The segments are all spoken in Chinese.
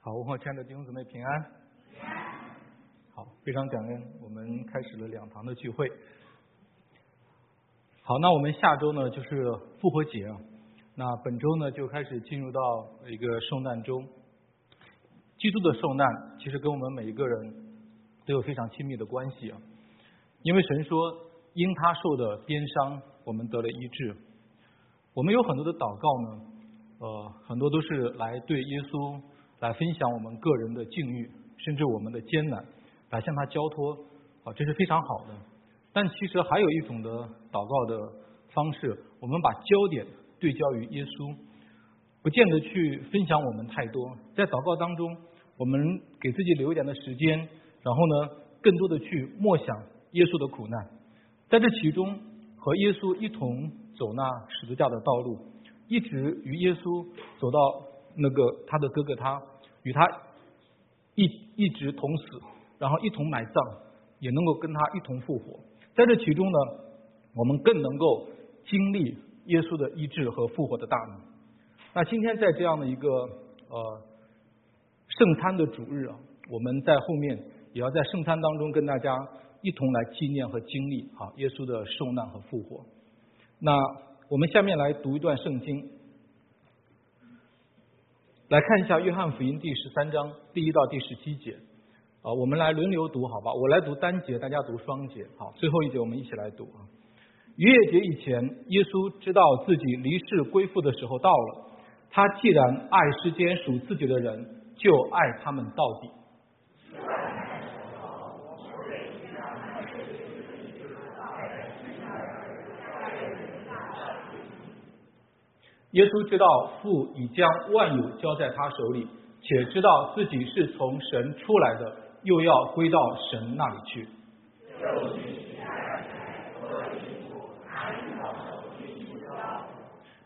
好，我亲爱的弟兄姊妹平安。好，非常感恩，我们开始了两堂的聚会。好，那我们下周呢就是复活节啊，那本周呢就开始进入到一个受难周。基督的受难其实跟我们每一个人都有非常亲密的关系啊，因为神说因他受的鞭伤，我们得了医治。我们有很多的祷告呢，呃，很多都是来对耶稣。来分享我们个人的境遇，甚至我们的艰难，来向他交托，啊，这是非常好的。但其实还有一种的祷告的方式，我们把焦点对焦于耶稣，不见得去分享我们太多。在祷告当中，我们给自己留一点的时间，然后呢，更多的去默想耶稣的苦难，在这其中和耶稣一同走那十字架的道路，一直与耶稣走到。那个他的哥哥他与他一一直同死，然后一同埋葬，也能够跟他一同复活。在这其中呢，我们更能够经历耶稣的医治和复活的大能。那今天在这样的一个呃圣餐的主日啊，我们在后面也要在圣餐当中跟大家一同来纪念和经历啊耶稣的受难和复活。那我们下面来读一段圣经。来看一下《约翰福音》第十三章第一到第十七节啊，我们来轮流读好吧？我来读单节，大家读双节。好，最后一节我们一起来读啊。逾越节以前，耶稣知道自己离世归父的时候到了。他既然爱世间属自己的人，就爱他们到底。耶稣知道父已将万有交在他手里，且知道自己是从神出来的，又要归到神那里去。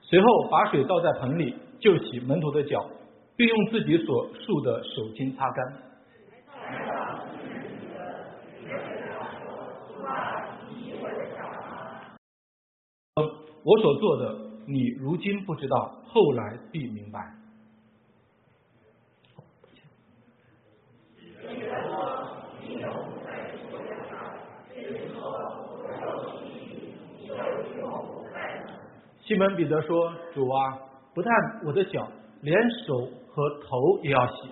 随后把水倒在盆里，就洗门徒的脚，并用自己所束的手巾擦干。我所做的。你如今不知道，后来必明白。西门彼得说：“主啊，不但我的脚，连手和头也要洗。”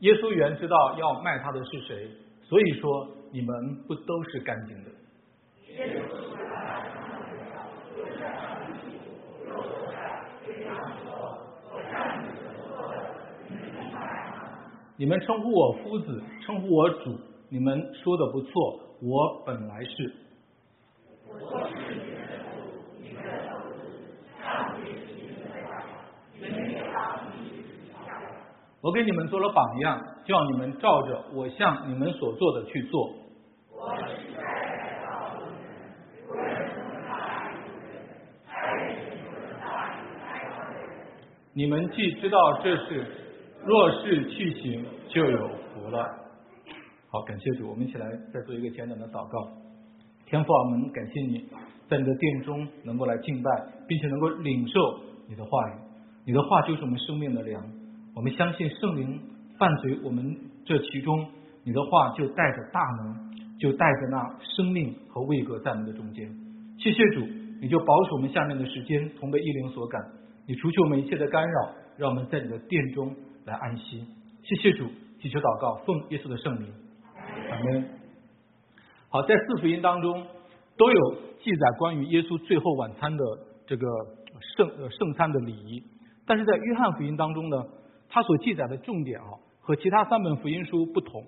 耶稣原知道要卖他的是谁，所以说你们不都是干净的？你们称呼我夫子，称呼我主，你们说的不错，我本来是。我给你们做了榜样，叫你们照着我向你们所做的去做。你们既知道这是，若是去行，就有福了。好，感谢主，我们一起来再做一个简短的祷告。天父啊，我们感谢你在你的殿中能够来敬拜，并且能够领受你的话语。你的话就是我们生命的粮。我们相信圣灵伴随我们这其中，你的话就带着大能，就带着那生命和位格在我们的中间。谢谢主，你就保守我们下面的时间同被异灵所感，你除去我们一切的干扰，让我们在你的殿中来安息。谢谢主，祈求祷告，奉耶稣的圣名，阿门。好，在四福音当中都有记载关于耶稣最后晚餐的这个圣呃圣餐的礼仪，但是在约翰福音当中呢？他所记载的重点啊，和其他三本福音书不同。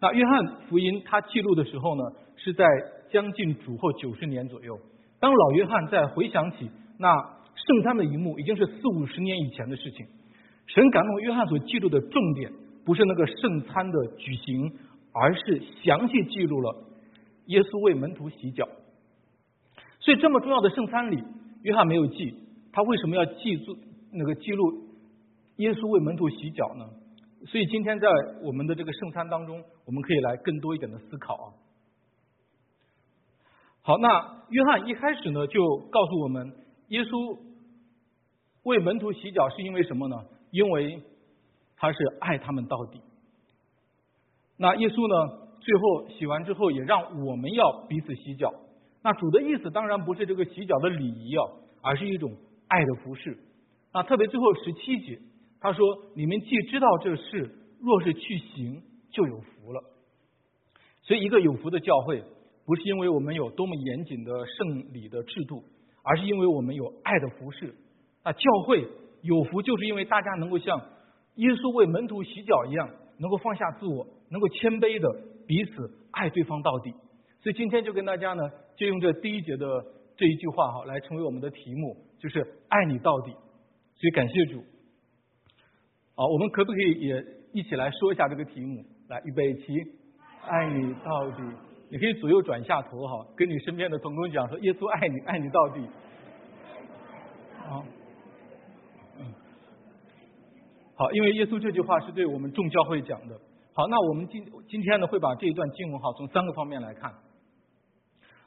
那约翰福音他记录的时候呢，是在将近主后九十年左右。当老约翰在回想起那圣餐的一幕，已经是四五十年以前的事情。神感动约翰所记录的重点，不是那个圣餐的举行，而是详细记录了耶稣为门徒洗脚。所以这么重要的圣餐里，约翰没有记，他为什么要记住那个记录？耶稣为门徒洗脚呢，所以今天在我们的这个圣餐当中，我们可以来更多一点的思考啊。好，那约翰一开始呢就告诉我们，耶稣为门徒洗脚是因为什么呢？因为他是爱他们到底。那耶稣呢，最后洗完之后也让我们要彼此洗脚。那主的意思当然不是这个洗脚的礼仪啊，而是一种爱的服饰。那特别最后十七节，他说：“你们既知道这事，若是去行，就有福了。”所以，一个有福的教会，不是因为我们有多么严谨的圣礼的制度，而是因为我们有爱的服饰。那教会有福，就是因为大家能够像耶稣为门徒洗脚一样，能够放下自我，能够谦卑的彼此爱对方到底。所以今天就跟大家呢，就用这第一节的这一句话哈，来成为我们的题目，就是爱你到底。所以感谢主。好，我们可不可以也一起来说一下这个题目？来，预备起，爱你到底。你可以左右转一下头哈，跟你身边的同工讲说，耶稣爱你，爱你到底。好，嗯，好，因为耶稣这句话是对我们众教会讲的。好，那我们今今天呢会把这一段经文哈从三个方面来看。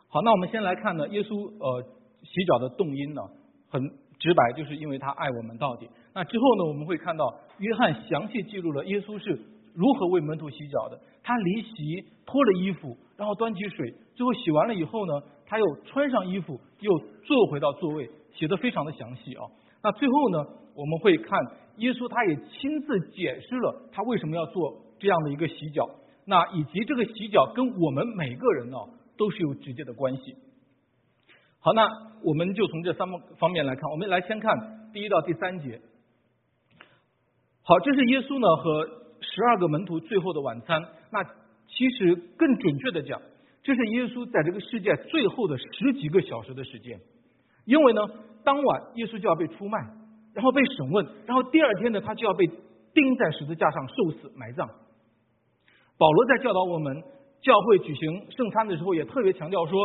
好，那我们先来看呢，耶稣呃洗脚的动因呢，很直白，就是因为他爱我们到底。那之后呢，我们会看到约翰详细记录了耶稣是如何为门徒洗脚的。他离席脱了衣服，然后端起水，最后洗完了以后呢，他又穿上衣服，又坐回到座位，写的非常的详细啊。那最后呢，我们会看耶稣他也亲自解释了他为什么要做这样的一个洗脚，那以及这个洗脚跟我们每个人呢。都是有直接的关系。好，那我们就从这三方面来看。我们来先看第一到第三节。好，这是耶稣呢和十二个门徒最后的晚餐。那其实更准确的讲，这是耶稣在这个世界最后的十几个小时的时间。因为呢，当晚耶稣就要被出卖，然后被审问，然后第二天呢，他就要被钉在十字架上受死埋葬。保罗在教导我们。教会举行圣餐的时候，也特别强调说，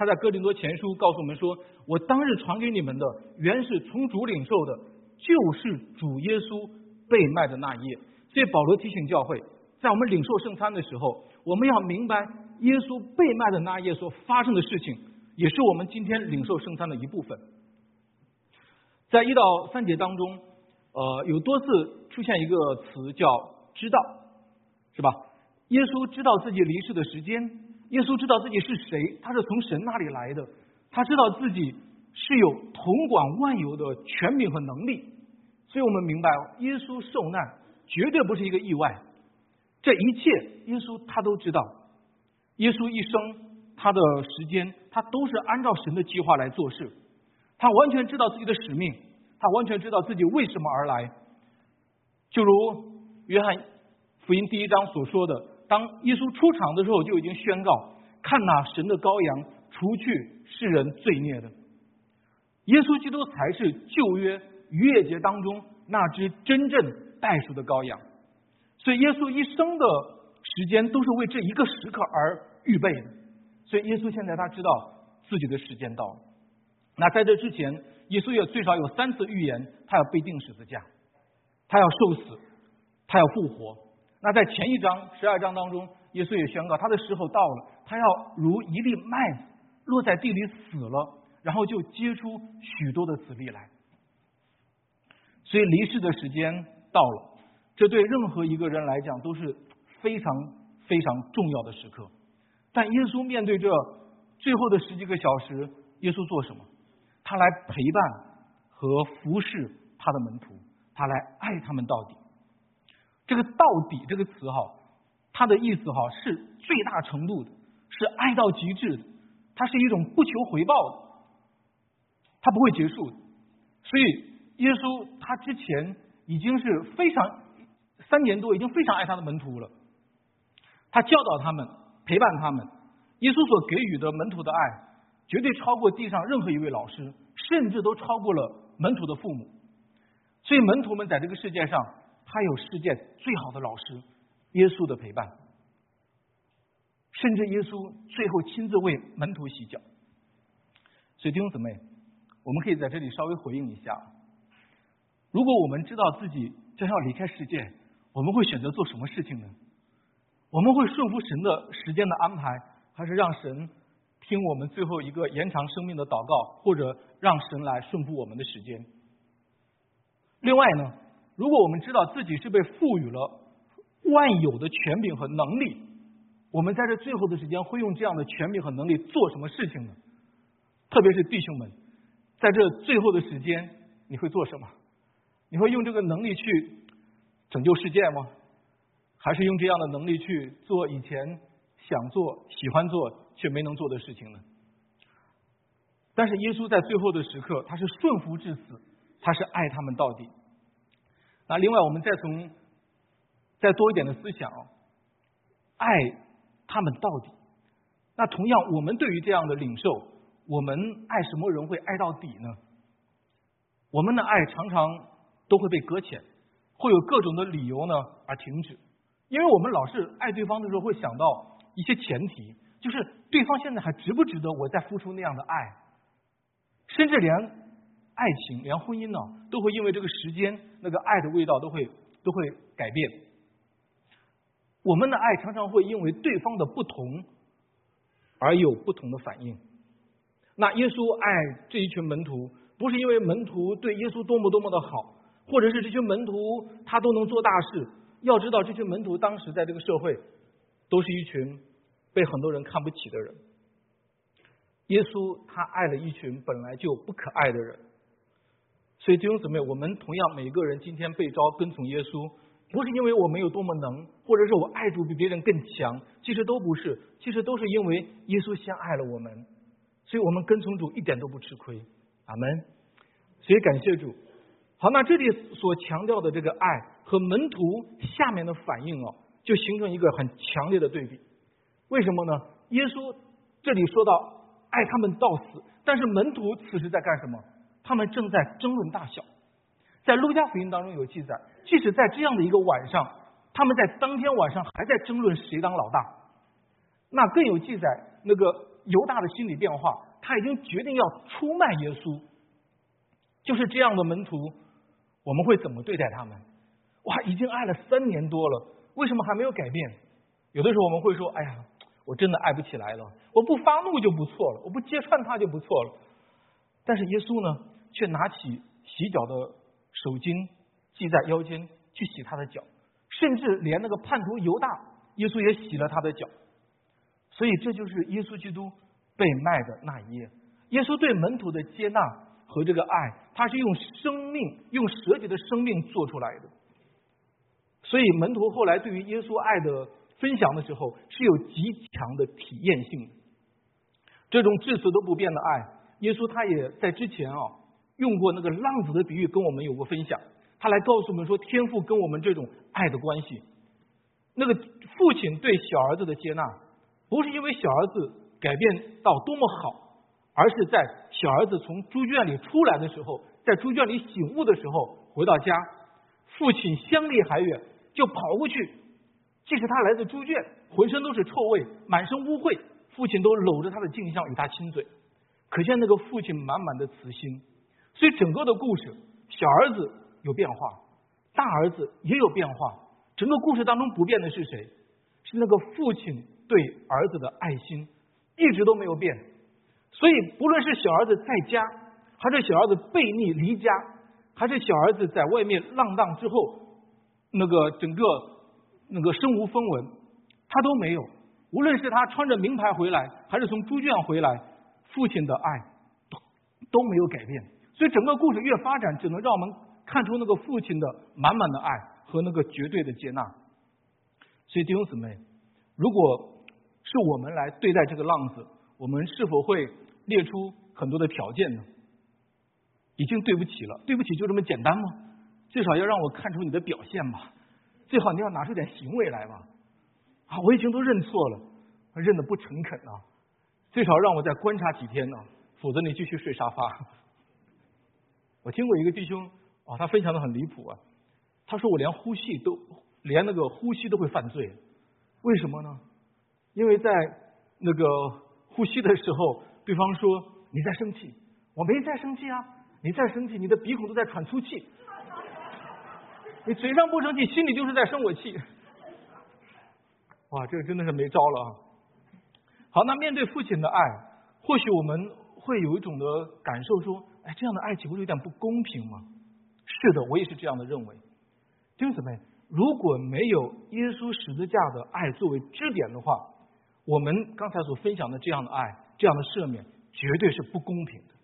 他在哥林多前书告诉我们说：“我当日传给你们的，原是从主领受的，就是主耶稣被卖的那夜。”所以保罗提醒教会，在我们领受圣餐的时候，我们要明白耶稣被卖的那夜所发生的事情，也是我们今天领受圣餐的一部分。在一到三节当中，呃，有多次出现一个词叫“知道”，是吧？耶稣知道自己离世的时间，耶稣知道自己是谁，他是从神那里来的，他知道自己是有统管万有的权柄和能力，所以我们明白，耶稣受难绝对不是一个意外，这一切耶稣他都知道，耶稣一生他的时间，他都是按照神的计划来做事，他完全知道自己的使命，他完全知道自己为什么而来，就如约翰福音第一章所说的。当耶稣出场的时候，就已经宣告：“看那神的羔羊，除去世人罪孽的。”耶稣基督才是旧约逾越节当中那只真正代赎的羔羊。所以，耶稣一生的时间都是为这一个时刻而预备的。所以，耶稣现在他知道自己的时间到了。那在这之前，耶稣也最少有三次预言，他要被钉十字架，他要受死，他要复活。那在前一章十二章当中，耶稣也宣告他的时候到了，他要如一粒麦子落在地里死了，然后就结出许多的子粒来。所以离世的时间到了，这对任何一个人来讲都是非常非常重要的时刻。但耶稣面对这最后的十几个小时，耶稣做什么？他来陪伴和服侍他的门徒，他来爱他们到底。这个“到底”这个词哈，它的意思哈是最大程度的，是爱到极致的，它是一种不求回报的，它不会结束。所以耶稣他之前已经是非常三年多，已经非常爱他的门徒了。他教导他们，陪伴他们。耶稣所给予的门徒的爱，绝对超过地上任何一位老师，甚至都超过了门徒的父母。所以门徒们在这个世界上。他有世界最好的老师耶稣的陪伴，甚至耶稣最后亲自为门徒洗脚。所以弟兄姊妹，我们可以在这里稍微回应一下：如果我们知道自己将要离开世界，我们会选择做什么事情呢？我们会顺服神的时间的安排，还是让神听我们最后一个延长生命的祷告，或者让神来顺服我们的时间。另外呢，如果我们知道自己是被赋予了万有的权柄和能力，我们在这最后的时间会用这样的权柄和能力做什么事情呢？特别是弟兄们，在这最后的时间，你会做什么？你会用这个能力去拯救世界吗？还是用这样的能力去做以前想做、喜欢做却没能做的事情呢？但是耶稣在最后的时刻，他是顺服至死。他是爱他们到底。那另外，我们再从再多一点的思想，爱他们到底。那同样，我们对于这样的领受，我们爱什么人会爱到底呢？我们的爱常常都会被搁浅，会有各种的理由呢而停止。因为我们老是爱对方的时候，会想到一些前提，就是对方现在还值不值得我再付出那样的爱，甚至连。爱情连婚姻呢，都会因为这个时间，那个爱的味道都会都会改变。我们的爱常常会因为对方的不同而有不同的反应。那耶稣爱这一群门徒，不是因为门徒对耶稣多么多么的好，或者是这群门徒他都能做大事。要知道，这群门徒当时在这个社会都是一群被很多人看不起的人。耶稣他爱了一群本来就不可爱的人。所以弟兄姊妹，我们同样每个人今天被招跟从耶稣，不是因为我们有多么能，或者是我爱主比别人更强，其实都不是，其实都是因为耶稣先爱了我们，所以我们跟从主一点都不吃亏。阿门。所以感谢主。好，那这里所强调的这个爱和门徒下面的反应哦，就形成一个很强烈的对比。为什么呢？耶稣这里说到爱他们到死，但是门徒此时在干什么？他们正在争论大小，在路加福音当中有记载，即使在这样的一个晚上，他们在当天晚上还在争论谁当老大。那更有记载，那个犹大的心理变化，他已经决定要出卖耶稣。就是这样的门徒，我们会怎么对待他们？哇，已经爱了三年多了，为什么还没有改变？有的时候我们会说：“哎呀，我真的爱不起来了，我不发怒就不错了，我不揭穿他就不错了。”但是耶稣呢？却拿起洗脚的手巾系在腰间去洗他的脚，甚至连那个叛徒犹大，耶稣也洗了他的脚。所以这就是耶稣基督被卖的那一夜。耶稣对门徒的接纳和这个爱，他是用生命、用舍己的生命做出来的。所以门徒后来对于耶稣爱的分享的时候，是有极强的体验性的。这种至死都不变的爱，耶稣他也在之前啊。用过那个浪子的比喻，跟我们有过分享。他来告诉我们说，天父跟我们这种爱的关系。那个父亲对小儿子的接纳，不是因为小儿子改变到多么好，而是在小儿子从猪圈里出来的时候，在猪圈里醒悟的时候，回到家，父亲相离还远，就跑过去。即使他来自猪圈，浑身都是臭味，满身污秽，父亲都搂着他的镜像与他亲嘴，可见那个父亲满满的慈心。所以整个的故事，小儿子有变化，大儿子也有变化。整个故事当中不变的是谁？是那个父亲对儿子的爱心，一直都没有变。所以不论是小儿子在家，还是小儿子背逆离家，还是小儿子在外面浪荡之后，那个整个那个身无分文，他都没有。无论是他穿着名牌回来，还是从猪圈回来，父亲的爱都都没有改变。所以整个故事越发展，只能让我们看出那个父亲的满满的爱和那个绝对的接纳。所以弟兄姊妹，如果是我们来对待这个浪子，我们是否会列出很多的条件呢？已经对不起了，对不起就这么简单吗？最少要让我看出你的表现吧，最好你要拿出点行为来吧。啊，我已经都认错了，认的不诚恳啊，最少让我再观察几天呢，否则你继续睡沙发。我听过一个弟兄啊，他分享的很离谱啊。他说我连呼吸都连那个呼吸都会犯罪，为什么呢？因为在那个呼吸的时候，对方说你在生气，我没在生气啊，你在生气，你的鼻孔都在喘粗气，你嘴上不生气，心里就是在生我气。哇，这个真的是没招了啊。好，那面对父亲的爱，或许我们会有一种的感受，说：“哎，这样的爱岂不是有点不公平吗？”是的，我也是这样的认为。弟兄姊妹，如果没有耶稣十字架的爱作为支点的话，我们刚才所分享的这样的爱、这样的赦免，绝对是不公平的。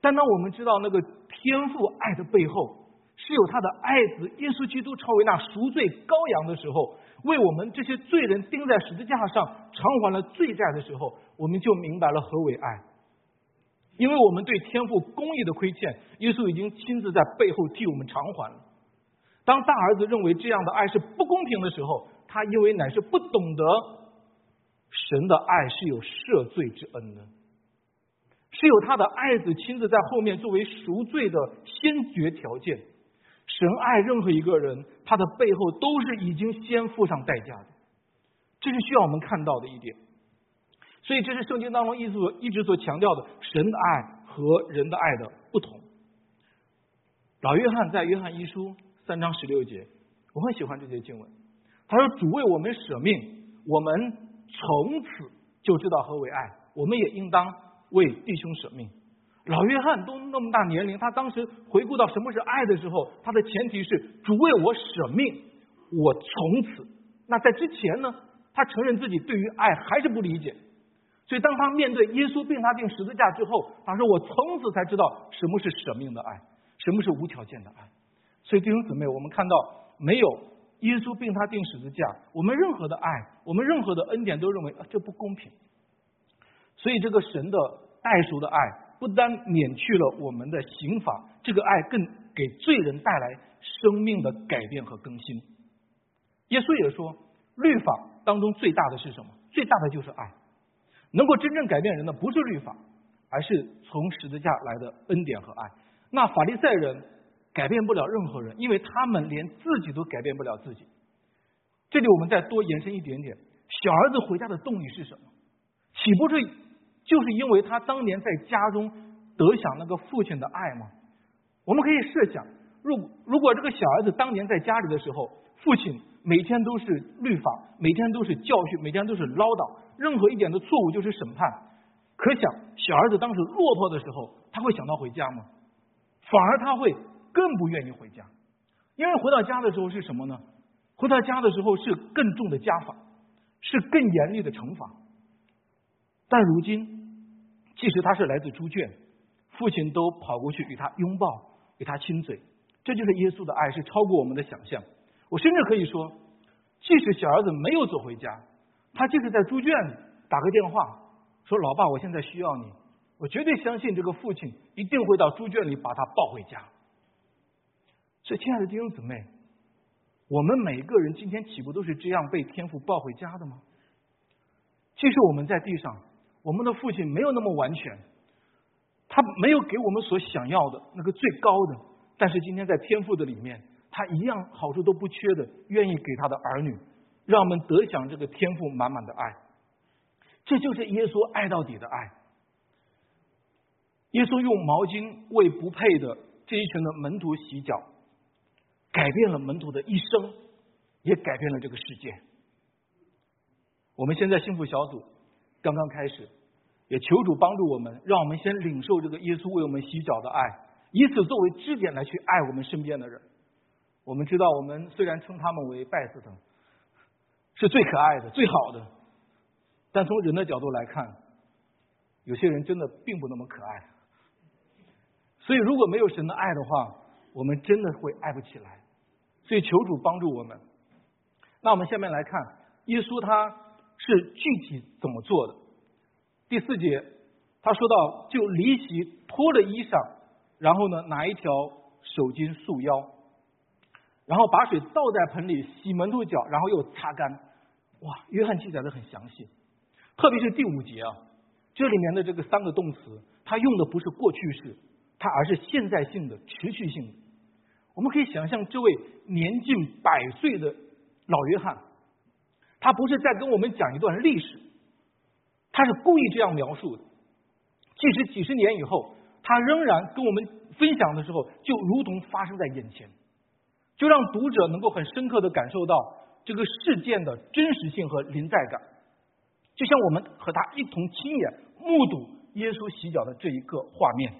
但当我们知道那个天赋爱的背后，是有他的爱子耶稣基督成为那赎罪羔羊的时候，为我们这些罪人钉在十字架上偿还了罪债的时候，我们就明白了何为爱。因为我们对天赋公义的亏欠，耶稣已经亲自在背后替我们偿还了。当大儿子认为这样的爱是不公平的时候，他因为乃是不懂得神的爱是有赦罪之恩的，是有他的爱子亲自在后面作为赎罪的先决条件。神爱任何一个人，他的背后都是已经先付上代价的，这是需要我们看到的一点。所以，这是圣经当中一直一直所强调的神的爱和人的爱的不同。老约翰在约翰一书三章十六节，我很喜欢这些经文。他说：“主为我们舍命，我们从此就知道何为爱。我们也应当为弟兄舍命。”老约翰都那么大年龄，他当时回顾到什么是爱的时候，他的前提是主为我舍命，我从此。那在之前呢，他承认自己对于爱还是不理解。所以当他面对耶稣并他定十字架之后，他说：“我从此才知道什么是舍命的爱，什么是无条件的爱。”所以弟兄姊妹，我们看到没有耶稣并他定十字架，我们任何的爱，我们任何的恩典都认为啊这不公平。所以这个神的代赎的爱。不单免去了我们的刑罚，这个爱更给罪人带来生命的改变和更新。耶稣也说，律法当中最大的是什么？最大的就是爱。能够真正改变人的不是律法，而是从十字架来的恩典和爱。那法利赛人改变不了任何人，因为他们连自己都改变不了自己。这里我们再多延伸一点点，小儿子回家的动力是什么？岂不是？就是因为他当年在家中得享那个父亲的爱吗？我们可以设想，如如果这个小儿子当年在家里的时候，父亲每天都是律法，每天都是教训，每天都是唠叨，任何一点的错误就是审判。可想小儿子当时落魄的时候，他会想到回家吗？反而他会更不愿意回家，因为回到家的时候是什么呢？回到家的时候是更重的家法，是更严厉的惩罚。但如今，即使他是来自猪圈，父亲都跑过去与他拥抱，与他亲嘴。这就是耶稣的爱，是超过我们的想象。我甚至可以说，即使小儿子没有走回家，他即使在猪圈里打个电话说：“老爸，我现在需要你。”我绝对相信这个父亲一定会到猪圈里把他抱回家。所以，亲爱的弟兄姊妹，我们每个人今天岂不都是这样被天父抱回家的吗？即使我们在地上。我们的父亲没有那么完全，他没有给我们所想要的那个最高的，但是今天在天赋的里面，他一样好处都不缺的，愿意给他的儿女，让我们得享这个天赋满满的爱。这就是耶稣爱到底的爱。耶稣用毛巾为不配的这一群的门徒洗脚，改变了门徒的一生，也改变了这个世界。我们现在幸福小组。刚刚开始，也求主帮助我们，让我们先领受这个耶稣为我们洗脚的爱，以此作为支点来去爱我们身边的人。我们知道，我们虽然称他们为拜斯腾，是最可爱的、最好的，但从人的角度来看，有些人真的并不那么可爱。所以，如果没有神的爱的话，我们真的会爱不起来。所以，求主帮助我们。那我们下面来看，耶稣他。是具体怎么做的？第四节，他说到，就离席脱了衣裳，然后呢，拿一条手巾束腰，然后把水倒在盆里洗门徒脚，然后又擦干。哇，约翰记载的很详细，特别是第五节啊，这里面的这个三个动词，它用的不是过去式，它而是现在性的、持续性的。我们可以想象，这位年近百岁的老约翰。他不是在跟我们讲一段历史，他是故意这样描述的。即使几十年以后，他仍然跟我们分享的时候，就如同发生在眼前，就让读者能够很深刻的感受到这个事件的真实性和临在感。就像我们和他一同亲眼目睹耶稣洗脚的这一个画面。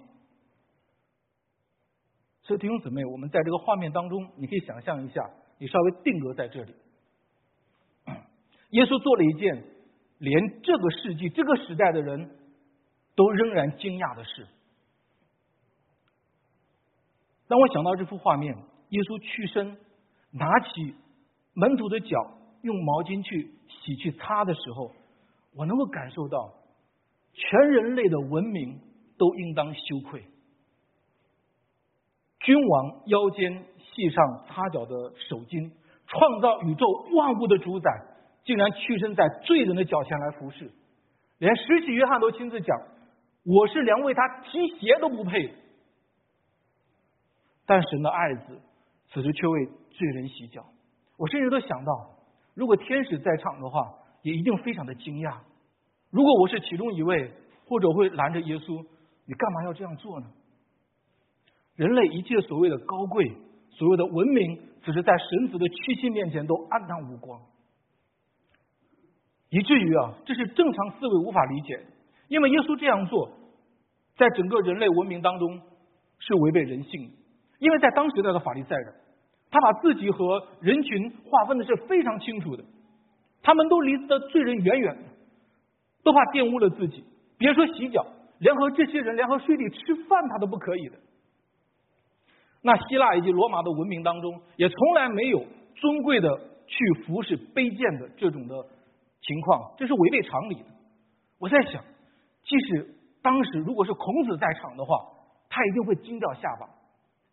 所以弟兄姊妹，我们在这个画面当中，你可以想象一下，你稍微定格在这里。耶稣做了一件连这个世纪、这个时代的人都仍然惊讶的事。当我想到这幅画面，耶稣屈身拿起门徒的脚，用毛巾去洗去擦的时候，我能够感受到全人类的文明都应当羞愧。君王腰间系上擦脚的手巾，创造宇宙万物的主宰，竟然屈身在罪人的脚前来服侍，连施洗约翰都亲自讲：“我是连为他提鞋都不配。”但神的爱子此时却为罪人洗脚。我甚至都想到，如果天使在场的话，也一定非常的惊讶。如果我是其中一位，或者会拦着耶稣：“你干嘛要这样做呢？”人类一切所谓的高贵、所谓的文明，只是在神子的屈膝面前都黯淡无光，以至于啊，这是正常思维无法理解。因为耶稣这样做，在整个人类文明当中是违背人性的。因为在当时那个法利赛人，他把自己和人群划分的是非常清楚的，他们都离的罪人远远的，都怕玷污了自己。别说洗脚，连和这些人连和睡地吃饭，他都不可以的。那希腊以及罗马的文明当中，也从来没有尊贵的去服侍卑贱的这种的情况，这是违背常理的。我在想，即使当时如果是孔子在场的话，他一定会惊掉下巴。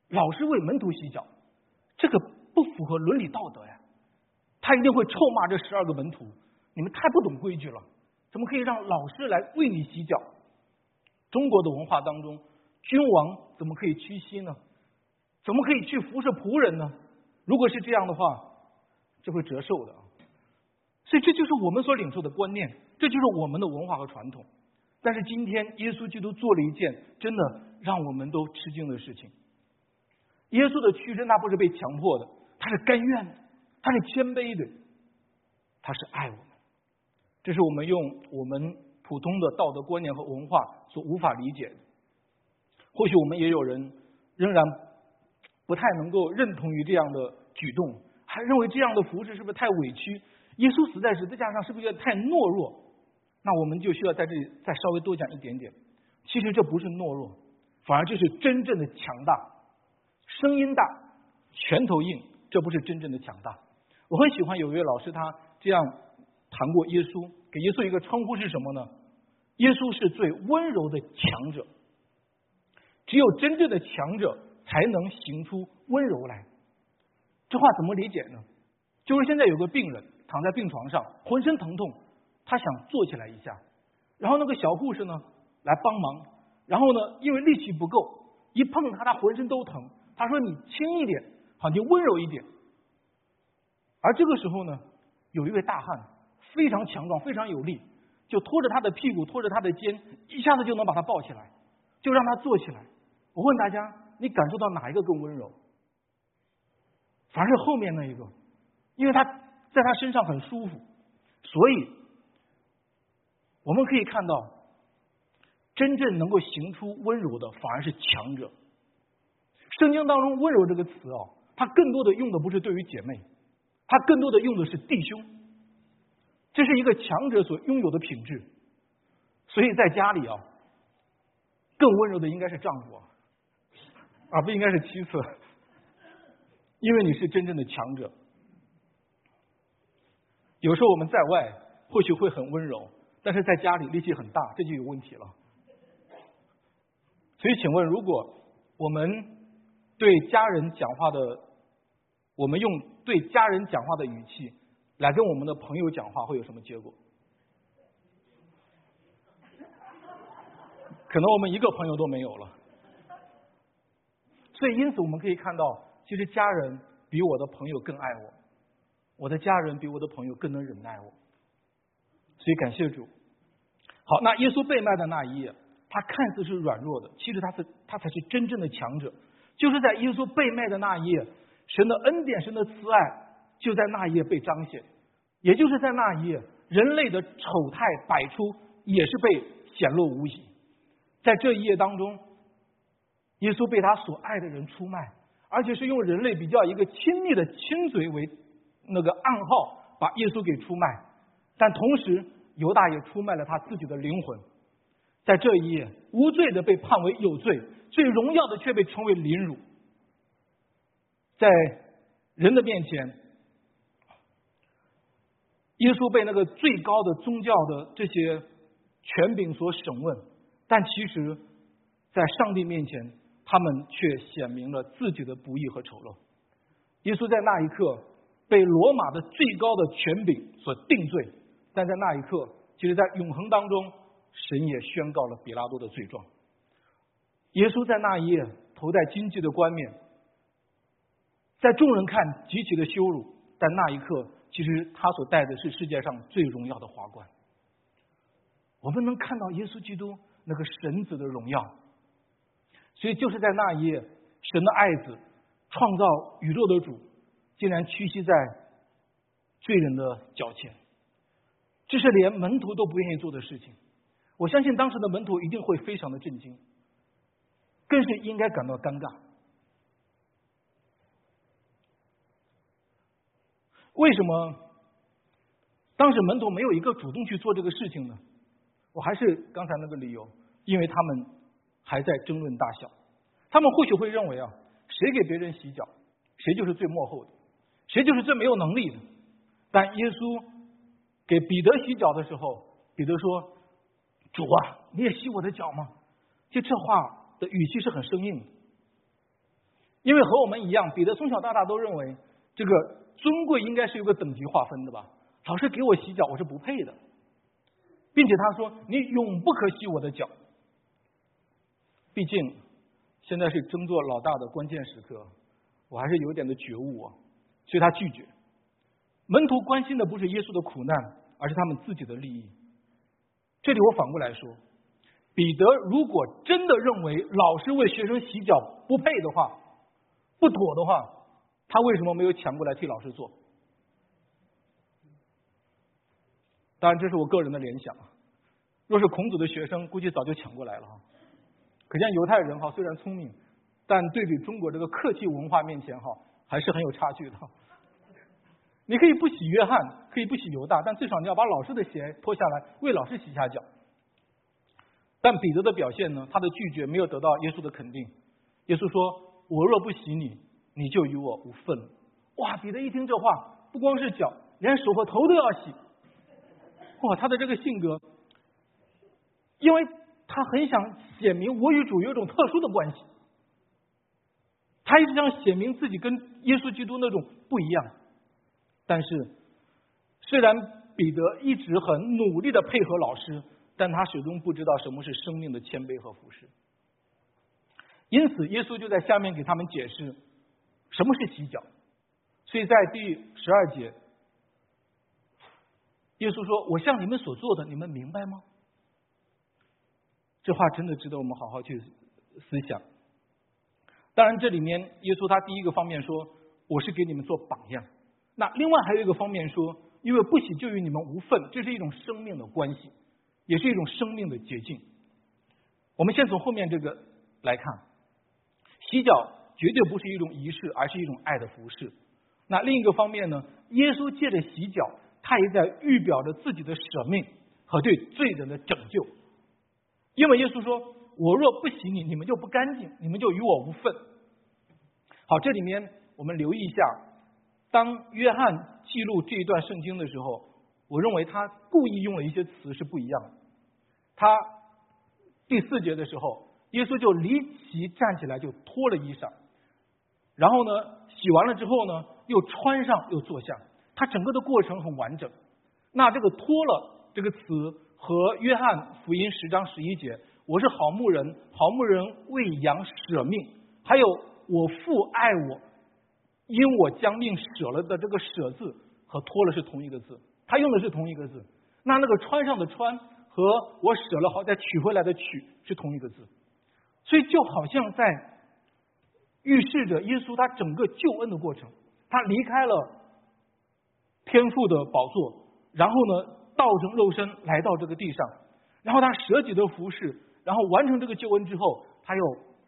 老是为门徒洗脚，这个不符合伦理道德呀。他一定会臭骂这十二个门徒：你们太不懂规矩了，怎么可以让老师来为你洗脚？中国的文化当中，君王怎么可以屈膝呢？怎么可以去服侍仆人呢？如果是这样的话，就会折寿的。所以这就是我们所领受的观念，这就是我们的文化和传统。但是今天耶稣基督做了一件真的让我们都吃惊的事情。耶稣的屈身，他不是被强迫的，他是甘愿的，他是谦卑的，他是爱我们。这是我们用我们普通的道德观念和文化所无法理解的。或许我们也有人仍然。不太能够认同于这样的举动，还认为这样的服饰是不是太委屈？耶稣死在十字架上是不是有点太懦弱？那我们就需要在这里再稍微多讲一点点。其实这不是懦弱，反而这是真正的强大。声音大，拳头硬，这不是真正的强大。我很喜欢有一位老师，他这样谈过耶稣，给耶稣一个称呼是什么呢？耶稣是最温柔的强者。只有真正的强者。才能行出温柔来。这话怎么理解呢？就是现在有个病人躺在病床上，浑身疼痛，他想坐起来一下，然后那个小护士呢来帮忙，然后呢因为力气不够，一碰他他浑身都疼。他说你轻一点，好你温柔一点。而这个时候呢，有一位大汉非常强壮，非常有力，就拖着他的屁股，拖着他的肩，一下子就能把他抱起来，就让他坐起来。我问大家。你感受到哪一个更温柔？反而是后面那一个，因为他在他身上很舒服，所以我们可以看到，真正能够行出温柔的，反而是强者。圣经当中“温柔”这个词啊，它更多的用的不是对于姐妹，它更多的用的是弟兄。这是一个强者所拥有的品质。所以在家里啊，更温柔的应该是丈夫啊。而不应该是妻子，因为你是真正的强者。有时候我们在外或许会很温柔，但是在家里力气很大，这就有问题了。所以，请问，如果我们对家人讲话的，我们用对家人讲话的语气来跟我们的朋友讲话，会有什么结果？可能我们一个朋友都没有了。所以，因此我们可以看到，其实家人比我的朋友更爱我，我的家人比我的朋友更能忍耐我。所以，感谢主。好，那耶稣被卖的那一夜，他看似是软弱的，其实他是他才是真正的强者。就是在耶稣被卖的那一夜，神的恩典、神的慈爱就在那一夜被彰显。也就是在那一夜，人类的丑态百出也是被显露无遗。在这一页当中，耶稣被他所爱的人出卖，而且是用人类比较一个亲密的亲嘴为那个暗号，把耶稣给出卖。但同时，犹大也出卖了他自己的灵魂。在这一夜，无罪的被判为有罪，最荣耀的却被称为凌辱。在人的面前，耶稣被那个最高的宗教的这些权柄所审问，但其实，在上帝面前，他们却显明了自己的不义和丑陋。耶稣在那一刻被罗马的最高的权柄所定罪，但在那一刻，其实，在永恒当中，神也宣告了比拉多的罪状。耶稣在那一夜头戴荆棘的冠冕。在众人看极其的羞辱，但那一刻，其实他所戴的是世界上最荣耀的华冠。我们能看到耶稣基督那个神子的荣耀，所以就是在那一夜，神的爱子创造宇宙的主，竟然屈膝在罪人的脚前，这是连门徒都不愿意做的事情。我相信当时的门徒一定会非常的震惊，更是应该感到尴尬。为什么当时门徒没有一个主动去做这个事情呢？我还是刚才那个理由，因为他们还在争论大小。他们或许会认为啊，谁给别人洗脚，谁就是最幕后的，谁就是最没有能力的。但耶稣给彼得洗脚的时候，彼得说：“主啊，你也洗我的脚吗？”就这话的语气是很生硬的，因为和我们一样，彼得从小到大都认为这个。尊贵应该是有个等级划分的吧？老师给我洗脚，我是不配的，并且他说：“你永不可洗我的脚。”毕竟现在是争做老大的关键时刻，我还是有点的觉悟啊，所以他拒绝。门徒关心的不是耶稣的苦难，而是他们自己的利益。这里我反过来说，彼得如果真的认为老师为学生洗脚不配的话，不妥的话。他为什么没有抢过来替老师做？当然，这是我个人的联想啊。若是孔子的学生，估计早就抢过来了哈。可见犹太人哈虽然聪明，但对比中国这个客气文化面前哈，还是很有差距的。你可以不洗约翰，可以不洗犹大，但最少你要把老师的鞋脱下来，为老师洗下脚。但彼得的表现呢？他的拒绝没有得到耶稣的肯定。耶稣说：“我若不洗你。”你就与我无份。哇！彼得一听这话，不光是脚，连手和头都要洗。哇！他的这个性格，因为他很想显明我与主有种特殊的关系，他一直想显明自己跟耶稣基督那种不一样。但是，虽然彼得一直很努力的配合老师，但他始终不知道什么是生命的谦卑和服侍。因此，耶稣就在下面给他们解释。什么是洗脚？所以在第十二节，耶稣说：“我向你们所做的，你们明白吗？”这话真的值得我们好好去思想。当然，这里面耶稣他第一个方面说：“我是给你们做榜样。”那另外还有一个方面说：“因为不洗就与你们无份，这是一种生命的关系，也是一种生命的捷径。”我们先从后面这个来看，洗脚。绝对不是一种仪式，而是一种爱的服饰。那另一个方面呢？耶稣借着洗脚，他也在预表着自己的舍命和对罪人的拯救。因为耶稣说：“我若不洗你，你们就不干净，你们就与我无份。”好，这里面我们留意一下，当约翰记录这一段圣经的时候，我认为他故意用了一些词是不一样的。他第四节的时候，耶稣就离奇站起来，就脱了衣裳。然后呢，洗完了之后呢，又穿上又坐下，他整个的过程很完整。那这个脱了这个词和约翰福音十章十一节，我是好牧人，好牧人为羊舍命，还有我父爱我，因我将命舍了的这个舍字和脱了是同一个字，他用的是同一个字。那那个穿上的穿和我舍了好再取回来的取是同一个字，所以就好像在。预示着耶稣他整个救恩的过程，他离开了天父的宝座，然后呢，道成肉身来到这个地上，然后他舍己的服侍，然后完成这个救恩之后，他又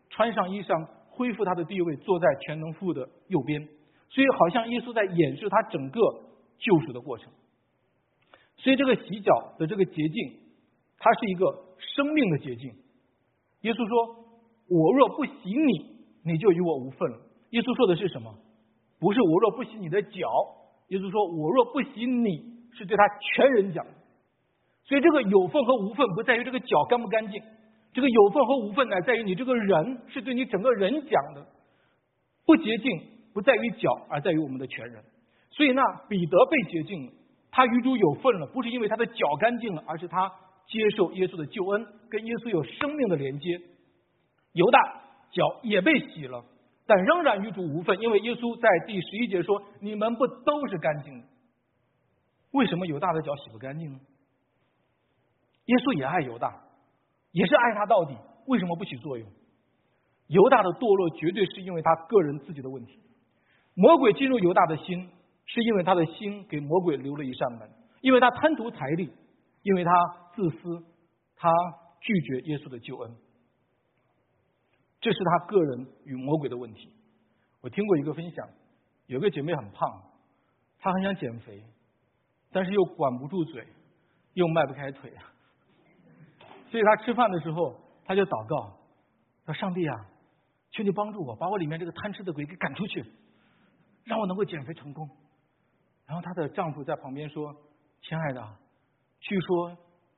穿上衣裳，恢复他的地位，坐在全能父的右边。所以，好像耶稣在演示他整个救赎的过程。所以，这个洗脚的这个捷径，它是一个生命的捷径。耶稣说：“我若不洗你，你就与我无份了。”耶稣说的是什么？不是我若不洗你的脚。耶稣说：“我若不洗你。”是对他全人讲，所以这个有份和无份不在于这个脚干不干净，这个有份和无份乃在于你这个人是对你整个人讲的，不洁净不在于脚，而在于我们的全人。所以那彼得被洁净了，他与主有份了，不是因为他的脚干净了，而是他接受耶稣的救恩，跟耶稣有生命的连接。犹大脚也被洗了，但仍然与主无份，因为耶稣在第十一节说：“你们不都是干净的。”为什么犹大的脚洗不干净呢？耶稣也爱犹大，也是爱他到底。为什么不起作用？犹大的堕落绝对是因为他个人自己的问题。魔鬼进入犹大的心，是因为他的心给魔鬼留了一扇门，因为他贪图财力，因为他自私，他拒绝耶稣的救恩。这是他个人与魔鬼的问题。我听过一个分享，有个姐妹很胖，她很想减肥。但是又管不住嘴，又迈不开腿，所以他吃饭的时候他就祷告，说：“上帝啊，求你帮助我，把我里面这个贪吃的鬼给赶出去，让我能够减肥成功。”然后她的丈夫在旁边说：“亲爱的，据说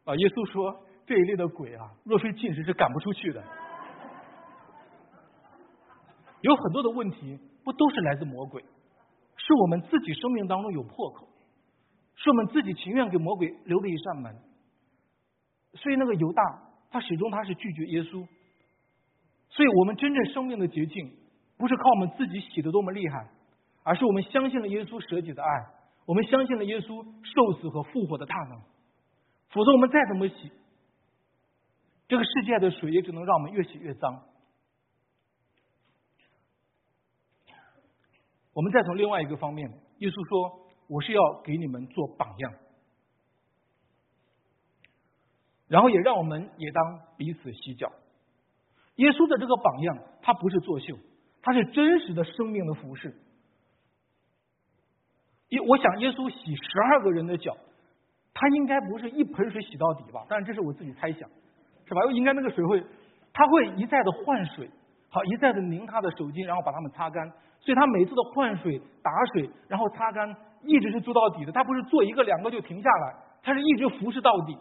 啊，耶稣说这一类的鬼啊，若非进食是赶不出去的。有很多的问题，不都是来自魔鬼？是我们自己生命当中有破口。”是我们自己情愿给魔鬼留了一扇门，所以那个犹大他始终他是拒绝耶稣，所以我们真正生命的捷径不是靠我们自己洗的多么厉害，而是我们相信了耶稣舍己的爱，我们相信了耶稣受死和复活的大能，否则我们再怎么洗，这个世界的水也只能让我们越洗越脏。我们再从另外一个方面，耶稣说。我是要给你们做榜样，然后也让我们也当彼此洗脚。耶稣的这个榜样，他不是作秀，他是真实的生命的服饰。耶，我想耶稣洗十二个人的脚，他应该不是一盆水洗到底吧？当然这是我自己猜想，是吧？应该那个水会，他会一再的换水，好一再的拧他的手巾，然后把它们擦干。所以他每次的换水、打水，然后擦干。一直是做到底的，他不是做一个两个就停下来，他是一直服侍到底。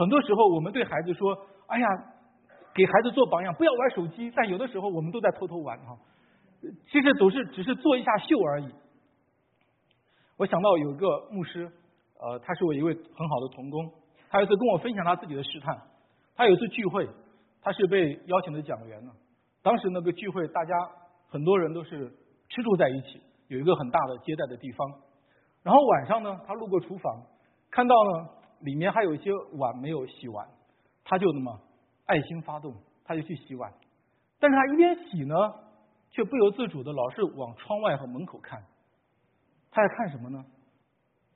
很多时候我们对孩子说：“哎呀，给孩子做榜样，不要玩手机。”但有的时候我们都在偷偷玩哈，其实都是只是做一下秀而已。我想到有一个牧师，呃，他是我一位很好的童工，他有一次跟我分享他自己的试探。他有一次聚会，他是被邀请的讲员呢。当时那个聚会，大家很多人都是吃住在一起。有一个很大的接待的地方，然后晚上呢，他路过厨房，看到呢里面还有一些碗没有洗完，他就那么爱心发动，他就去洗碗，但是他一边洗呢，却不由自主的老是往窗外和门口看，他在看什么呢？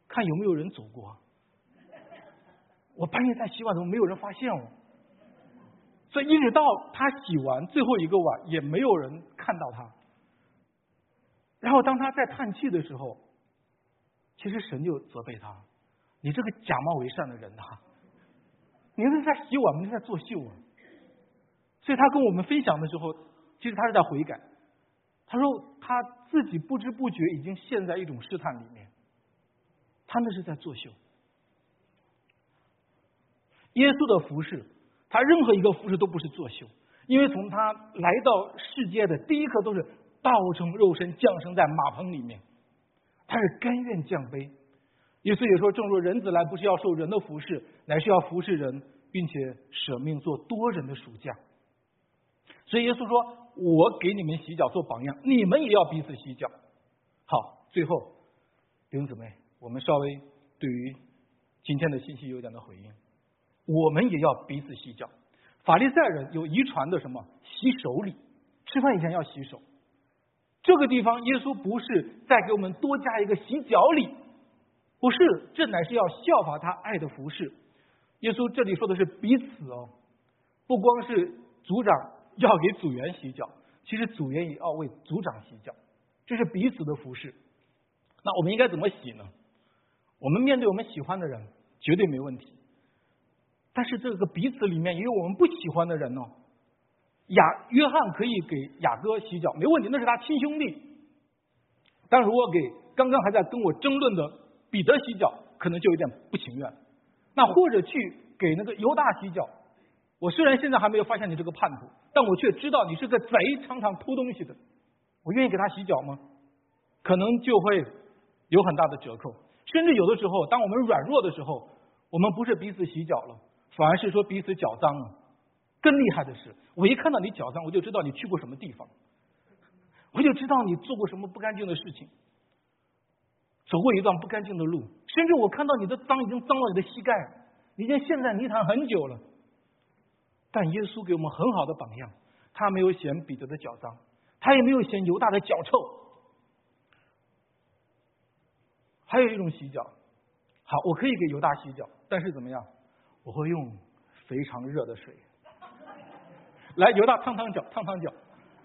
看有没有人走过。我半夜在洗碗，怎么没有人发现我？所以一直到他洗完最后一个碗，也没有人看到他。然后当他在叹气的时候，其实神就责备他：“你这个假冒为善的人呐，你是在洗碗，你是在作秀啊！”所以他跟我们分享的时候，其实他是在悔改。他说他自己不知不觉已经陷在一种试探里面，他那是在作秀。耶稣的服饰，他任何一个服饰都不是作秀，因为从他来到世界的第一刻都是。道成肉身降生在马棚里面，他是甘愿降卑。耶稣也说：“正如人子来，不是要受人的服侍，乃是要服侍人，并且舍命做多人的属将。”所以耶稣说：“我给你们洗脚做榜样，你们也要彼此洗脚。”好，最后弟兄姊妹，我们稍微对于今天的信息有点的回应。我们也要彼此洗脚。法利赛人有遗传的什么洗手礼？吃饭以前要洗手。这个地方，耶稣不是再给我们多加一个洗脚礼，不是，这乃是要效法他爱的服饰。耶稣这里说的是彼此哦，不光是组长要给组员洗脚，其实组员也要为组长洗脚，这是彼此的服饰。那我们应该怎么洗呢？我们面对我们喜欢的人，绝对没问题。但是这个彼此里面也有我们不喜欢的人哦。雅约翰可以给雅哥洗脚，没问题，那是他亲兄弟。但如果给刚刚还在跟我争论的彼得洗脚，可能就有点不情愿。那或者去给那个犹大洗脚，我虽然现在还没有发现你这个叛徒，但我却知道你是个贼，常常偷东西的。我愿意给他洗脚吗？可能就会有很大的折扣。甚至有的时候，当我们软弱的时候，我们不是彼此洗脚了。反而是说彼此脚脏了。更厉害的是，我一看到你脚脏，我就知道你去过什么地方，我就知道你做过什么不干净的事情，走过一段不干净的路，甚至我看到你的脏已经脏到你的膝盖，已经陷在泥潭很久了。但耶稣给我们很好的榜样，他没有嫌彼得的脚脏，他也没有嫌犹大的脚臭。还有一种洗脚，好，我可以给犹大洗脚，但是怎么样？我会用非常热的水来犹大烫烫脚，烫烫脚，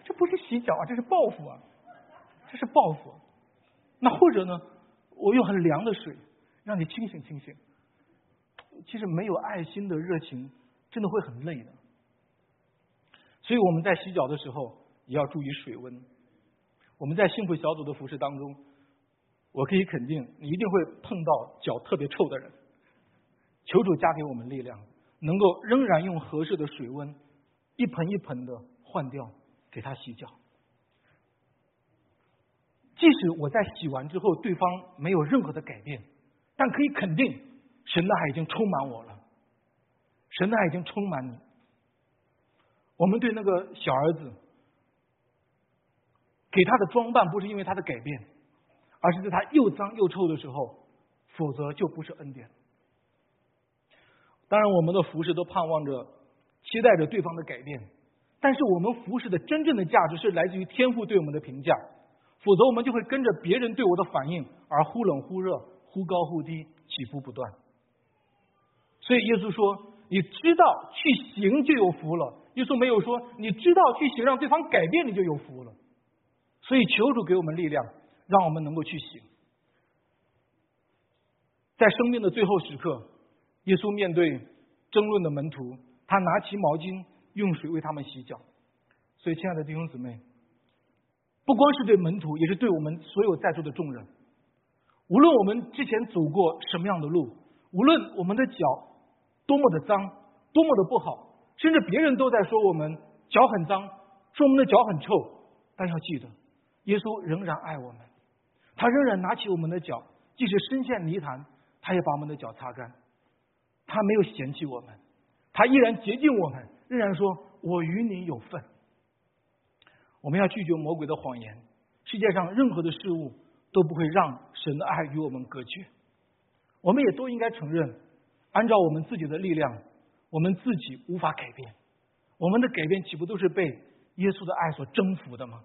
这不是洗脚啊，这是报复啊，这是报复。那或者呢，我用很凉的水让你清醒清醒。其实没有爱心的热情，真的会很累的。所以我们在洗脚的时候也要注意水温。我们在幸福小组的服饰当中，我可以肯定，你一定会碰到脚特别臭的人。求主加给我们力量，能够仍然用合适的水温，一盆一盆的换掉，给他洗脚。即使我在洗完之后，对方没有任何的改变，但可以肯定，神的爱已经充满我了，神的爱已经充满你。我们对那个小儿子，给他的装扮不是因为他的改变，而是在他又脏又臭的时候，否则就不是恩典。当然，我们的服饰都盼望着、期待着对方的改变，但是我们服饰的真正的价值是来自于天赋对我们的评价，否则我们就会跟着别人对我的反应而忽冷忽热、忽高忽低、起伏不断。所以耶稣说：“你知道去行就有福了。”耶稣没有说：“你知道去行让对方改变你就有福了。”所以求主给我们力量，让我们能够去行，在生命的最后时刻。耶稣面对争论的门徒，他拿起毛巾，用水为他们洗脚。所以，亲爱的弟兄姊妹，不光是对门徒，也是对我们所有在座的众人。无论我们之前走过什么样的路，无论我们的脚多么的脏，多么的不好，甚至别人都在说我们脚很脏，说我们的脚很臭，但要记得，耶稣仍然爱我们，他仍然拿起我们的脚，即使深陷泥潭，他也把我们的脚擦干。他没有嫌弃我们，他依然洁净我们，仍然说：“我与你有份。”我们要拒绝魔鬼的谎言。世界上任何的事物都不会让神的爱与我们隔绝。我们也都应该承认，按照我们自己的力量，我们自己无法改变。我们的改变岂不都是被耶稣的爱所征服的吗？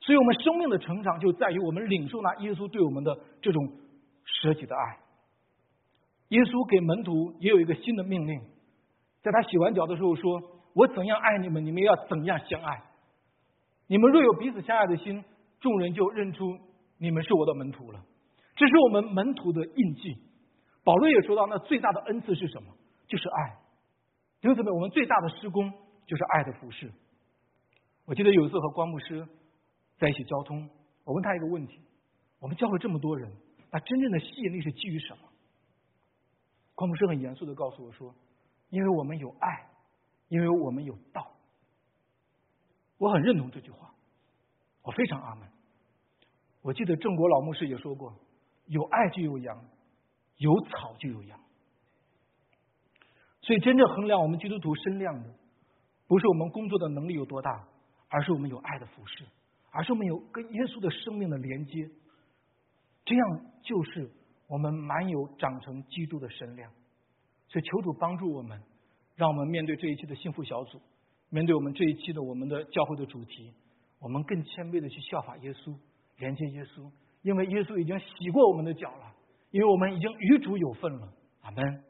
所以，我们生命的成长就在于我们领受那耶稣对我们的这种舍己的爱。耶稣给门徒也有一个新的命令，在他洗完脚的时候说：“我怎样爱你们，你们要怎样相爱。你们若有彼此相爱的心，众人就认出你们是我的门徒了。”这是我们门徒的印记。保罗也说到，那最大的恩赐是什么？就是爱。弟兄姊妹，我们最大的施工就是爱的服饰。我记得有一次和关牧师在一起交通，我问他一个问题：我们教会这么多人，那真正的吸引力是基于什么？关牧师很严肃的告诉我说：“因为我们有爱，因为我们有道。”我很认同这句话，我非常阿门。我记得郑国老牧师也说过：“有爱就有羊，有草就有羊。”所以，真正衡量我们基督徒身量的，不是我们工作的能力有多大，而是我们有爱的服饰，而是我们有跟耶稣的生命的连接。这样就是。我们满有长成基督的身量，所以求主帮助我们，让我们面对这一期的幸福小组，面对我们这一期的我们的教会的主题，我们更谦卑的去效法耶稣，连接耶稣，因为耶稣已经洗过我们的脚了，因为我们已经与主有份了。阿门。